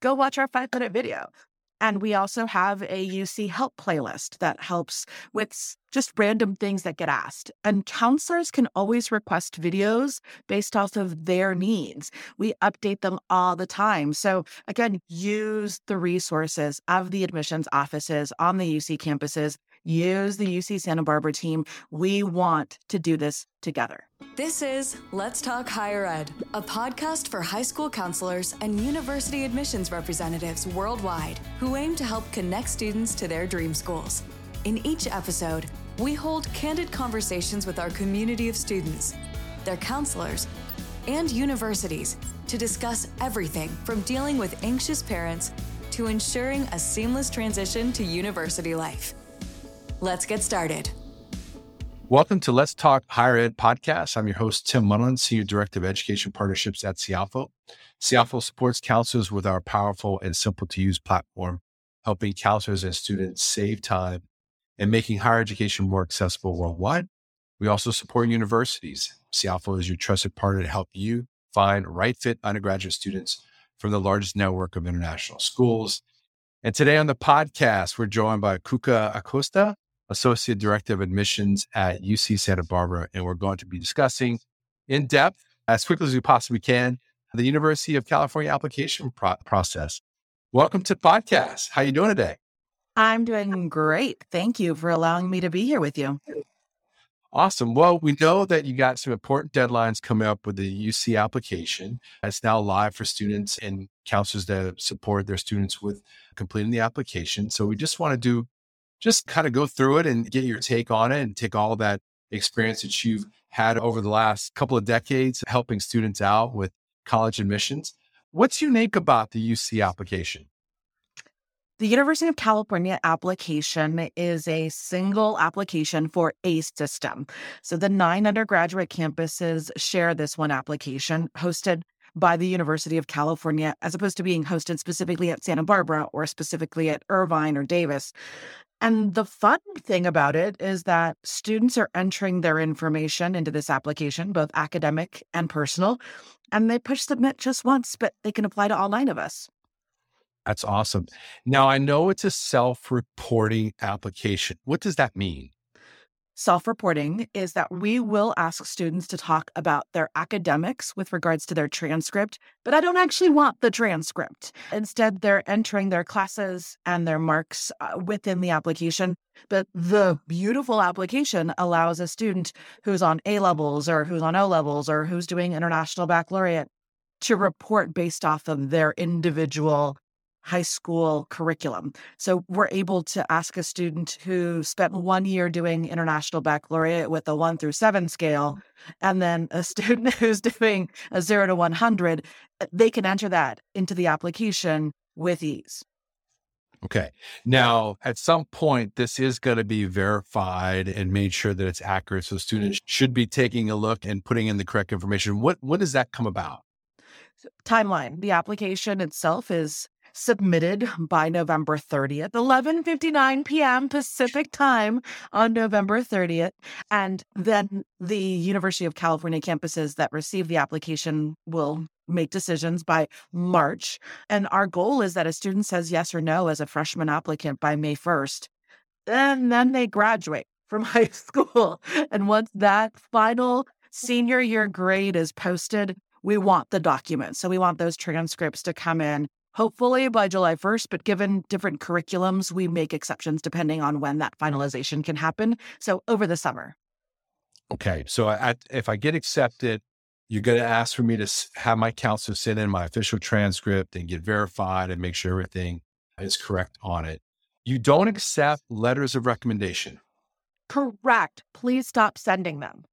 go watch our five minute video. And we also have a UC help playlist that helps with just random things that get asked. And counselors can always request videos based off of their needs. We update them all the time. So, again, use the resources of the admissions offices on the UC campuses use the UC Santa Barbara team. We want to do this together. This is Let's Talk Higher Ed, a podcast for high school counselors and university admissions representatives worldwide who aim to help connect students to their dream schools. In each episode, we hold candid conversations with our community of students, their counselors, and universities to discuss everything from dealing with anxious parents to ensuring a seamless transition to university life. Let's get started. Welcome to Let's Talk Higher Ed podcast. I'm your host, Tim Munnerlyn, Senior Director of Education Partnerships at Cialfo. Cialfo supports counselors with our powerful and simple to use platform, helping counselors and students save time and making higher education more accessible worldwide. We also support universities. Cialfo is your trusted partner to help you find right fit undergraduate students from the largest network of international schools. And today on the podcast, we're joined by Cuca Acosta, Associate Director of Admissions at UC Santa Barbara, and we're going to be discussing in depth, as quickly as we possibly can, the University of California application pro- process. Welcome to the podcast. How are you doing today? I'm doing great. Thank you for allowing me to be here with you. Awesome. Well, we know that you got some important deadlines coming up with the UC application. It's now live for students and counselors that support their students with completing the application. So we just want to do just kind of go through it and get your take on it and take all that experience that you've had over the last couple of decades helping students out with college admissions. What's unique about the UC application? The University of California application is a single application for a system. So the nine undergraduate campuses share this one application hosted by the University of California, as opposed to being hosted specifically at Santa Barbara or specifically at Irvine or Davis. And the fun thing about it is that students are entering their information into this application, both academic and personal, and they push submit just once, but they can apply to all nine of us. That's awesome. Now, I know it's a self reporting application. What does that mean? Self reporting is that we will ask students to talk about their academics with regards to their transcript, but I don't actually want the transcript. Instead, they're entering their classes and their marks uh, within the application. But the beautiful application allows a student who's on A levels or who's on O levels or who's doing international baccalaureate to report based off of their individual high school curriculum. So we're able to ask a student who spent one year doing international baccalaureate with a one through seven scale, and then a student who's doing a zero to 100, uh, they can enter that into the application with ease. Okay. Now, at some point, this is going to be verified and made sure that it's accurate. So students should be taking a look and putting in the correct information. What what does that come about? Timeline. The application itself is submitted by November 30th, 11:59 p.m. Pacific time on November 30th, and then the University of California campuses that receive the application will make decisions by March. And our goal is that a student says yes or no as a freshman applicant by May 1st. And then they graduate from high school. And once that final senior year grade is posted, we want the documents. So we want those transcripts to come in hopefully by July 1st. But given different curriculums, we make exceptions depending on when that mm-hmm. finalization can happen. So over the summer. Okay. So I, if I get accepted, you're going to ask for me to have my counselor send in my official transcript and get verified and make sure everything is correct on it. You don't accept letters of recommendation. Correct. Please stop sending them.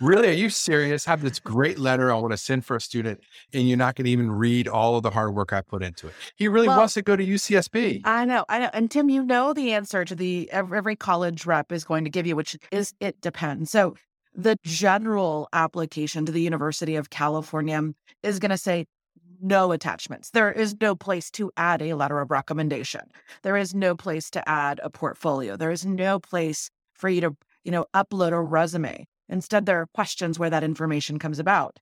Really? Are you serious? Have this great letter I want to send for a student, and you're not going to even read all of the hard work I put into it. He really well, wants to go to UCSB. I know, I know. And Tim, you know the answer to the every college rep is going to give you, which is it depends. So the general application to the University of California is going to say no attachments. There is no place to add a letter of recommendation. There is no place to add a portfolio. There is no place for you to, you know, upload a resume. Instead, there are questions where that information comes about.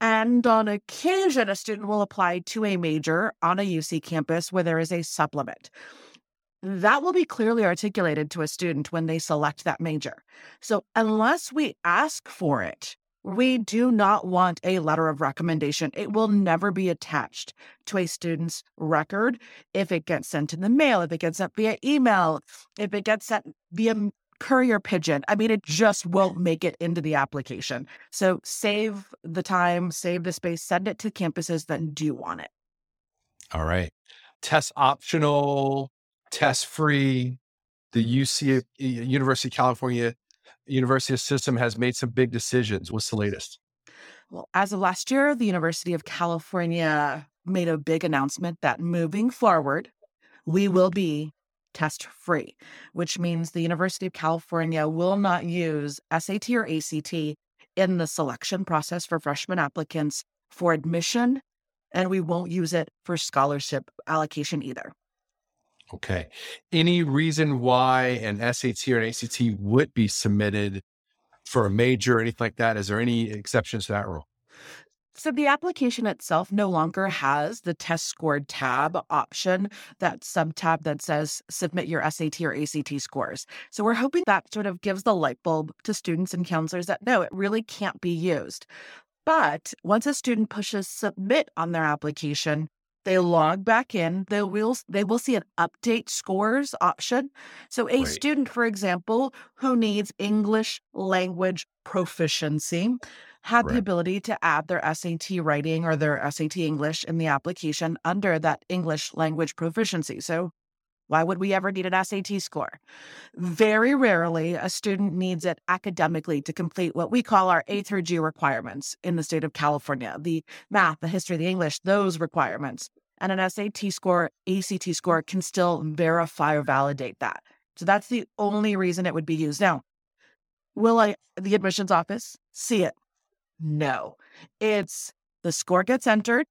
And on occasion, a student will apply to a major on a UC campus where there is a supplement. That will be clearly articulated to a student when they select that major. So, unless we ask for it, we do not want a letter of recommendation. It will never be attached to a student's record if it gets sent in the mail, if it gets sent via email, if it gets sent via courier pigeon. I mean, it just won't make it into the application. So save the time, save the space, send it to campuses that do want it. All right. Test optional, test free. The UC University of California University system has made some big decisions. What's the latest? Well, as of last year, the University of California made a big announcement that moving forward, we will be test free, which means the University of California will not use SAT or ACT in the selection process for freshman applicants for admission, and we won't use it for scholarship allocation either. Okay. Any reason why an SAT or an ACT would be submitted for a major or anything like that? Is there any exceptions to that rule? So the application itself no longer has the test scored tab option, that sub tab that says submit your SAT or ACT scores. So we're hoping that sort of gives the light bulb to students and counselors that no, it really can't be used. But once a student pushes submit on their application, they log back in, they will they will see an update scores option. So a student, for example, who needs English language proficiency had right. the ability to add their SAT writing or their SAT English in the application under that English language proficiency. So why would we ever need an SAT score? Very rarely a student needs it academically to complete what we call our A through G requirements in the state of California the math, the history, the English, those requirements. And an SAT score, ACT score can still verify or validate that. So that's the only reason it would be used. Now, will I, the admissions office, see it? No. It's the score gets entered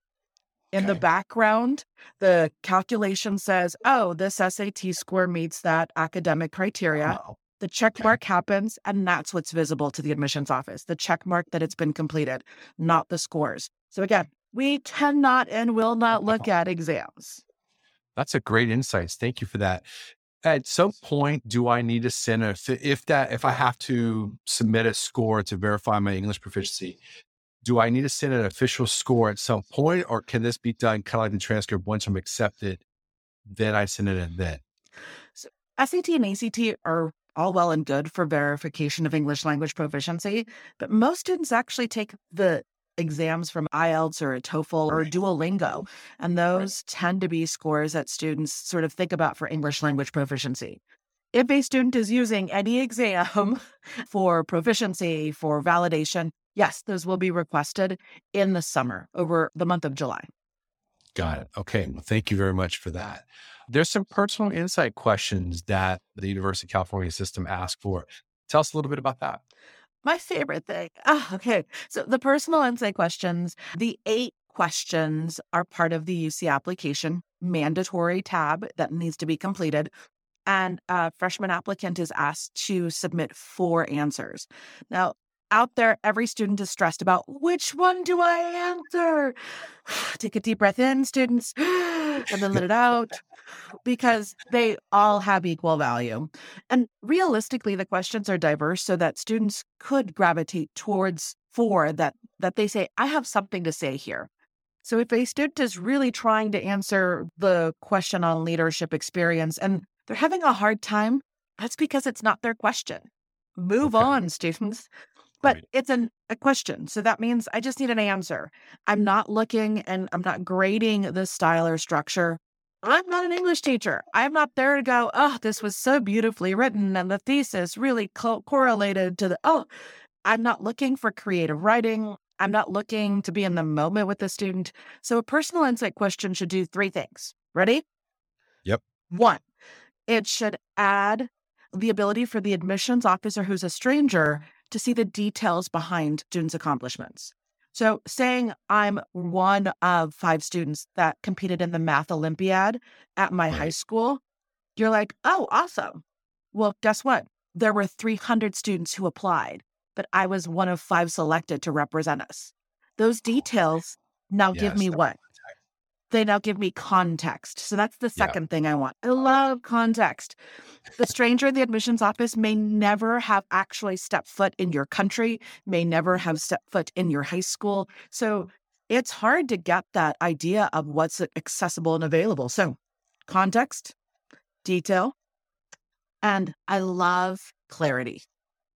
in okay. the background, the calculation says, oh, this SAT score meets that academic criteria. Oh, the check okay. mark happens, and that's what's visible to the admissions office the check mark that it's been completed, not the scores. So, again, we cannot and will not look at exams. That's a great insights. Thank you for that. At some point, do I need to send a if that if I have to submit a score to verify my English proficiency? do I need to send an official score at some point, or can this be done kind of like the transcript once I'm accepted, then I send it in then? So SAT and ACT are all well and good for verification of English language proficiency, but most students actually take the exams from IELTS or a TOEFL or Duolingo, and those tend to be scores that students sort of think about for English language proficiency. If a student is using any exam for proficiency, for validation, Yes, those will be requested in the summer over the month of July. Got it. Okay. Well, thank you very much for that. There's some personal insight questions that the University of California system asks for. Tell us a little bit about that. My favorite thing. Oh, okay. So the personal insight questions, the eight questions are part of the UC application mandatory tab that needs to be completed. And a freshman applicant is asked to submit four answers. Now, out there, every student is stressed about which one do I answer? Take a deep breath in, students, and then let it out because they all have equal value. And realistically, the questions are diverse so that students could gravitate towards four that, that they say, I have something to say here. So if a student is really trying to answer the question on leadership experience and they're having a hard time, that's because it's not their question. Move okay. on, students. But right. it's an, a question. So that means I just need an answer. I'm mm. not looking and I'm not grading the style or structure. I'm not an English teacher. I'm not there to go, oh, this was so beautifully written and the thesis really co- correlated to the, oh, I'm not looking for creative writing. I'm not looking to be in the moment with the student. So a personal insight question should do three things. Ready? Yep. One, it should add the ability for the admissions officer who's a stranger to see the details behind students' accomplishments. So, saying I'm one of five students that competed in the math Olympiad at my right. high school, you're like, oh, awesome. Well, guess what? There were 300 students who applied, but I was one of five selected to represent us. Those oh, details now give me what? They now give me context. So that's the Yeah. second thing I want. I love context. The stranger in the admissions office may never have actually stepped foot in your country, may never have stepped foot in your high school. So it's hard to get that idea of what's accessible and available. So context, detail, and I love clarity.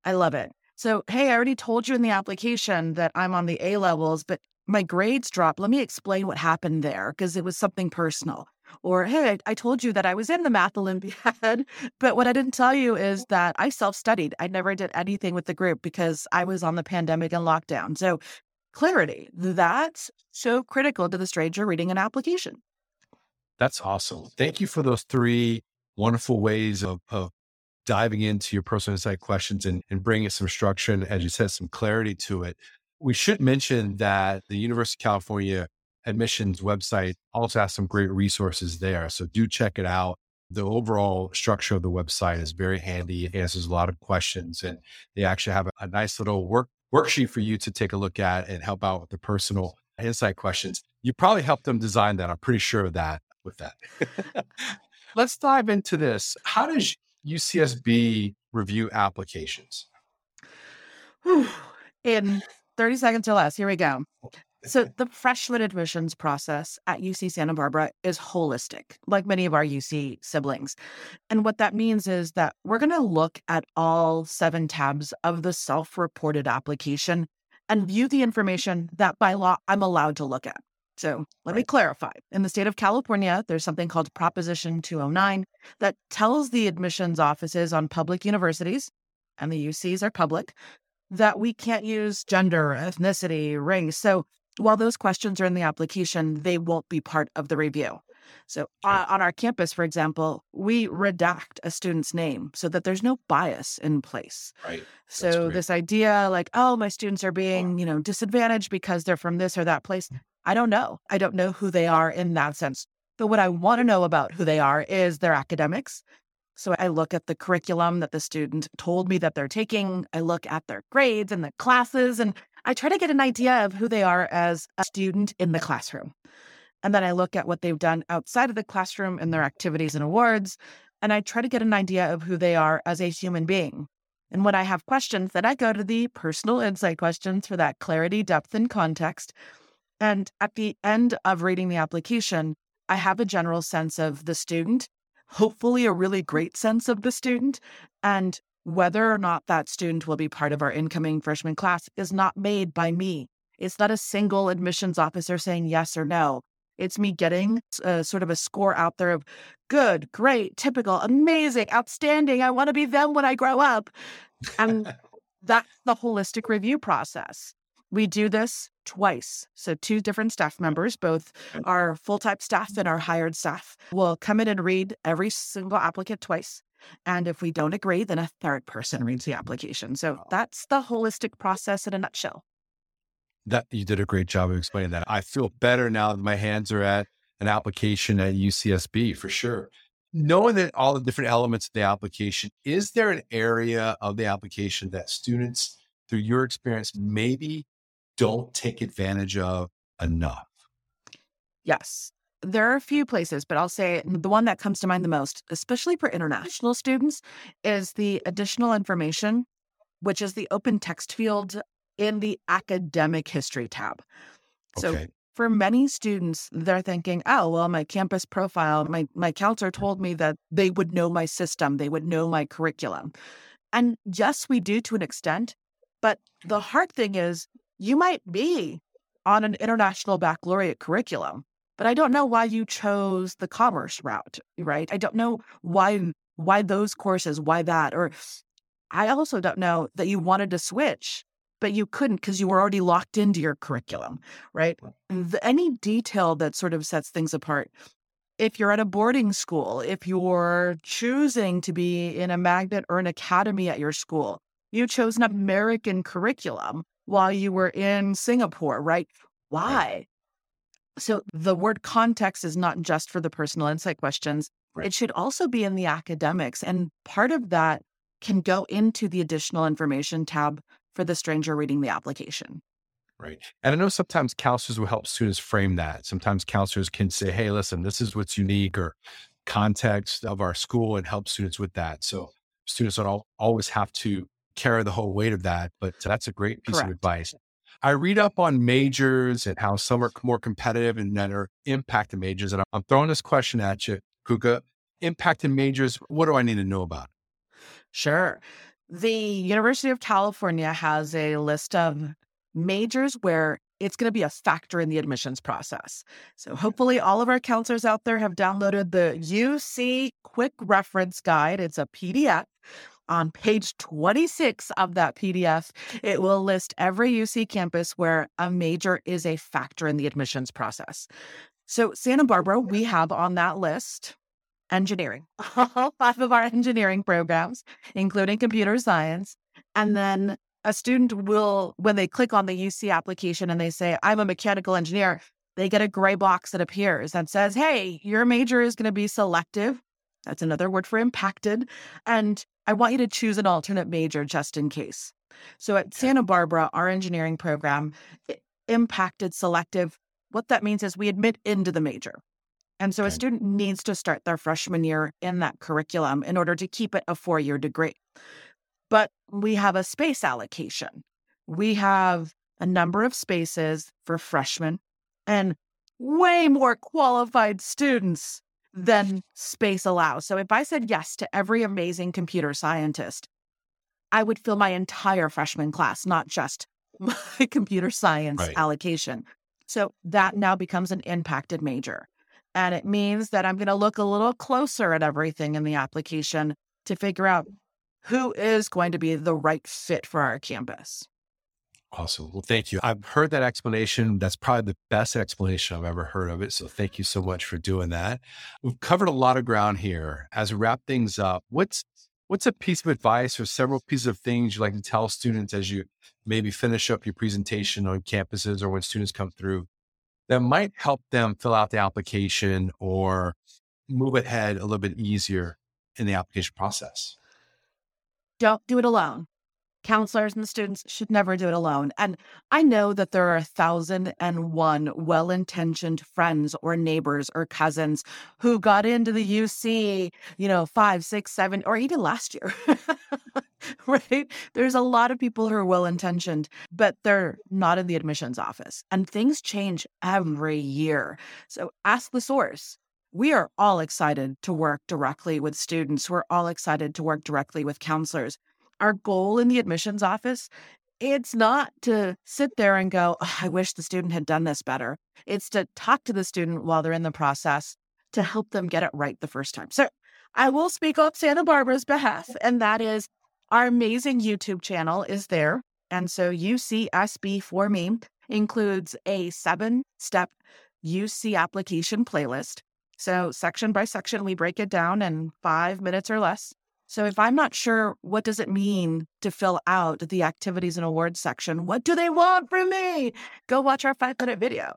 I love it. So, hey, I already told you in the application that I'm on the A levels, but my grades dropped. Let me explain what happened there because it was something personal. Or, hey, I, told you that I was in the math Olympiad, but what I didn't tell you is that I self studied. I never did anything with the group because I was on the pandemic and lockdown. So, clarity, that's so critical to the stranger reading an application. That's awesome. Thank you for those three wonderful ways of, of diving into your personal insight questions and, and bringing some structure and, as you said, some clarity to it. We should mention that the University of California admissions website also has some great resources there. So do check it out. The overall structure of the website is very handy. It answers a lot of questions and they actually have a, a nice little work worksheet for you to take a look at and help out with the personal insight questions. You probably helped them design that. I'm pretty sure of that with that. Let's dive into this. How does UCSB review applications? In 30 seconds or less, here we go. Oh. So, the freshman admissions process at UC Santa Barbara is holistic, like many of our UC siblings. And what that means is that we're going to look at all seven tabs of the self reported application and view the information that by law I'm allowed to look at. So, let me clarify. In the state of California, there's something called Proposition 209 that tells the admissions offices on public universities, and the UCs are public, that we can't use gender, ethnicity, race. So while those questions are in the application, they won't be part of the review. So uh, on our campus, for example, we redact a student's name so that there's no bias in place. Right. So this idea like, oh, my students are being, you know, disadvantaged because they're from this or that place. I don't know. I don't know who they are in that sense. But what I want to know about who they are is their academics. So I look at the curriculum that the student told me that they're taking. I look at their grades and the classes, and I try to get an idea of who they are as a student in the classroom. And then I look at what they've done outside of the classroom in their activities and awards. And I try to get an idea of who they are as a human being. And when I have questions, then I go to the personal insight questions for that clarity, depth, and context. And at the end of reading the application, I have a general sense of the student, hopefully, a really great sense of the student. And whether or not that student will be part of our incoming freshman class is not made by me. It's not a single admissions officer saying yes or no. It's me getting a, uh, sort of a score out there of good, great, typical, amazing, outstanding. I want to be them when I grow up. And that's the holistic review process. We do this twice. So, two different staff members, both our full time staff and our hired staff, will come in and read every single applicant twice. And if we don't agree, then a third person reads the application. So, that's the holistic process in a nutshell. That you did a great job of explaining that. I feel better now that my hands are at an application at UCSB for sure. Knowing that all the different elements of the application, is there an area of the application that students, through your experience, maybe don't take advantage of enough? Yes. There are a few places, but I'll say the one that comes to mind the most, especially for international students, is the additional information, which is the open text field in the academic history tab. So Okay. for many students, they're thinking, oh, well, my campus profile, my, my counselor told me that they would know my system, they would know my curriculum. And yes, we do to an extent. But the hard thing is, you might be on an international baccalaureate curriculum, but I don't know why you chose the commerce route, right? I don't know why why those courses, why that, or I also don't know that you wanted to switch, but you couldn't because you were already locked into your curriculum, right? The, any detail that sort of sets things apart. If you're at a boarding school, if you're choosing to be in a magnet or an academy at your school, you chose an American curriculum while you were in Singapore, right? Why? So the word context is not just for the personal insight questions. Right. It should also be in the academics. And part of that can go into the additional information tab for the stranger reading the application. Right. And I know sometimes counselors will help students frame that. Sometimes counselors can say, hey, listen, this is what's unique or context of our school and help students with that. So students don't always have to carry the whole weight of that, but that's a great piece Correct. of advice. I read up on majors and how some are more competitive and that are impacted majors. And I'm throwing this question at you, Cuca. Impacted majors, what do I need to know about? Sure. The University of California has a list of majors where it's going to be a factor in the admissions process. So hopefully all of our counselors out there have downloaded the UC Quick Reference Guide. It's a PDF. On page 26 of that PDF, it will list every UC campus where a major is a factor in the admissions process. So, Santa Barbara, we have on that list engineering, all five of our engineering programs, including computer science. And mm-hmm. then a student will, when they click on the UC application and they say, I'm a mechanical engineer, they get a gray box that appears that says, Hey, your major is going to be selective. That's another word for impacted. And I want you to choose an alternate major just in case. So at Santa Barbara, our engineering program impacted selective. What that means is we admit into the major. And so okay. a student needs to start their freshman year in that curriculum in order to keep it a four year degree but we have a space allocation. We have a number of spaces for freshmen and way more qualified students than space allows. So if I said yes to every amazing computer scientist, I would fill my entire freshman class, not just my computer science right. allocation. So that now becomes an impacted major. And it means that I'm going to look a little closer at everything in the application to figure out who is going to be the right fit for our campus. Awesome. Well, thank you. I've heard that explanation. That's probably the best explanation I've ever heard of it. So thank you so much for doing that. We've covered a lot of ground here. As we wrap things up, what's what's a piece of advice or several pieces of things you like to tell students as you maybe finish up your presentation on campuses or when students come through that might help them fill out the application or move ahead a little bit easier in the application process? don't do it alone. Counselors and students should never do it alone. And I know that there are a thousand and one well intentioned friends or neighbors or cousins who got into the UC, you know, five, six, seven, or even last year. right? There's a lot of people who are well intentioned, but they're not in the admissions office. And things change every year. So ask the source we are all excited to work directly with students. We're all excited to work directly with counselors. Our goal in the admissions office, it's not to sit there and go, oh, I wish the student had done this better. It's to talk to the student while they're in the process to help them get it right the first time. So I will speak on Santa Barbara's behalf, and that is our amazing YouTube channel is there. And so UCSB for me includes a seven step UC application playlist so, section by section, we break it down in five minutes or less. So, if I'm not sure what does it mean to fill out the activities and awards section, what do they want from me? Go watch our five minute video.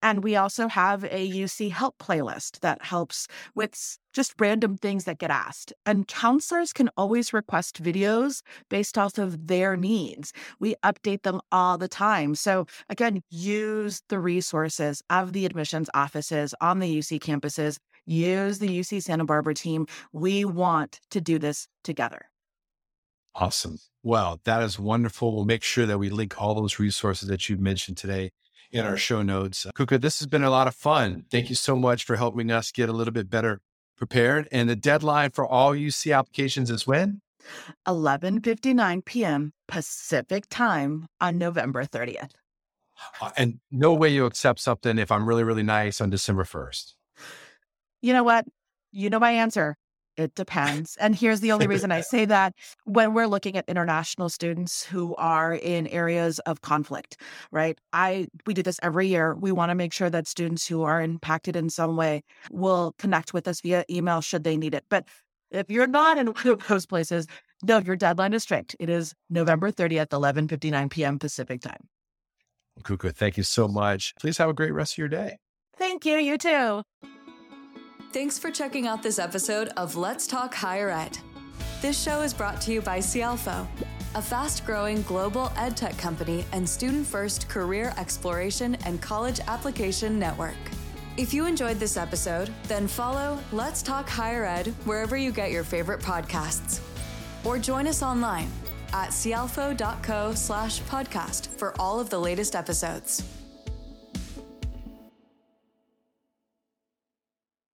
And we also have a UC help playlist that helps with just random things that get asked. And counselors can always request videos based off of their needs. We update them all the time. So, again, use the resources of the admissions offices on the UC campuses, use the UC Santa Barbara team. We want to do this together. Awesome. Well, that is wonderful. We'll make sure that we link all those resources that you've mentioned today in our show notes. Cuca, this has been a lot of fun. Thank you so much for helping us get a little bit better prepared. And the deadline for all UC applications is when? 11:59 p.m. Pacific time on November 30th. Uh, and no way you accept something if I'm really really nice on December 1st. You know what? You know my answer. It depends. And here's the only reason I say that when we're looking at international students who are in areas of conflict, right? I we do this every year. We want to make sure that students who are impacted in some way will connect with us via email should they need it. But if you're not in one of those places, no, your deadline is strict. It is November 30th, 11:59 p.m. Pacific time. Cuca, thank you so much. Please have a great rest of your day. Thank you. You too. Thanks for checking out this episode of Let's Talk Higher Ed. This show is brought to you by Cialfo. a fast growing global edtech company and student first career exploration and college application network. If you enjoyed this episode, then follow Let's Talk Higher Ed wherever you get your favorite podcasts. Or join us online at cialfo.co slash podcast for all of the latest episodes.